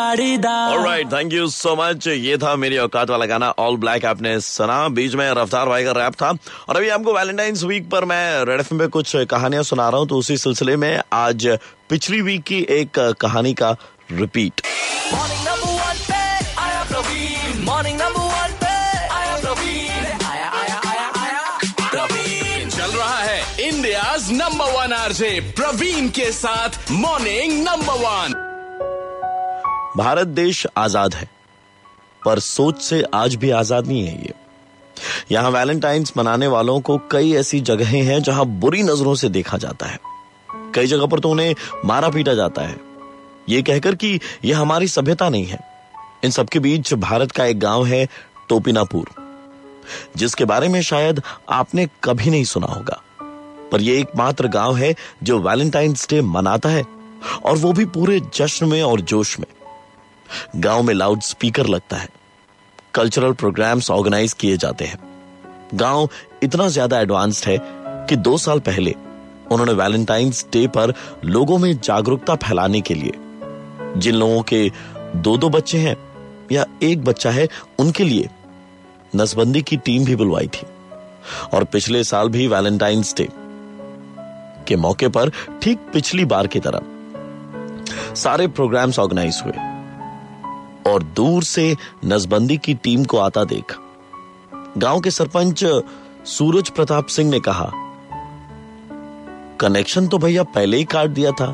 Right thank you so much ये था मेरी औकात वाला गाना ऑल ब्लैक आपने सुना। बीच में रफ्तार भाई का रैप था। और अभी आपको वैलेंटाइंस वीक पर मैं रेड एफ़ पे कुछ कहानियाँ सुना रहा हूँ तो उसी सिलसिले में आज पिछली वीक की एक कहानी का रिपीट मॉर्निंग नंबर वन पे आया प्रवीण। मॉर्निंग नंबर वन पे आया प्रवीण। आया आया आया आया प्रवीण। चल रहा है India number one RJ Praveen के साथ मॉर्निंग नंबर वन भारत देश आज़ाद है। पर सोच से आज भी आज़ाद नहीं है ये। यहाँ वैलेंटाइंस मनाने वालों को कई ऐसी जगहें हैं जहाँ बुरी नज़रों से देखा जाता है। कई जगह पर तो उन्हें मारा पीटा जाता है। ये कहकर कि यह हमारी सभ्यता नहीं है। इन सबके बीच भारत का एक गाँव है, टोपिनापुर। जिसके बारे में शायद आपने कभी नहीं सुना होगा। पर यह एकमात्र गाँव है जो वैलेंटाइंस डे मनाता है, और वो भी पूरे जश्न में और जोश में। गाँव में लाउड स्पीकर लगता है। कल्चरल प्रोग्राम्स ऑर्गेनाइज किए जाते हैं। गाँव इतना ज़्यादा एडवांस्ड है कि दो साल पहले उन्होंने वैलेंटाइंस डे पर लोगों में जागरूकता फैलाने के लिए, जिन लोगों के दो दो बच्चे हैं या एक बच्चा है, उनके लिए नसबंदी की टीम भी बुलवाई थी। और पिछले साल भी वैलेंटाइंस डे के मौके पर ठीक पिछली बार की तरह सारे प्रोग्राम्स ऑर्गेनाइज हुए। और दूर से नसबंदी की टीम को आता देख। गाँव के सरपंच सूरज प्रताप सिंह ने कहा, कनेक्शन तो भैया पहले ही काट दिया था।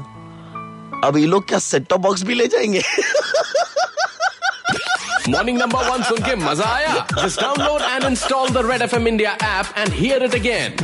अब ये लोग क्या सेट टॉप बॉक्स भी ले जाएँगे? मॉर्निंग नंबर वन सुन के मज़ा आया। Download and install the Red F M India app and hear it again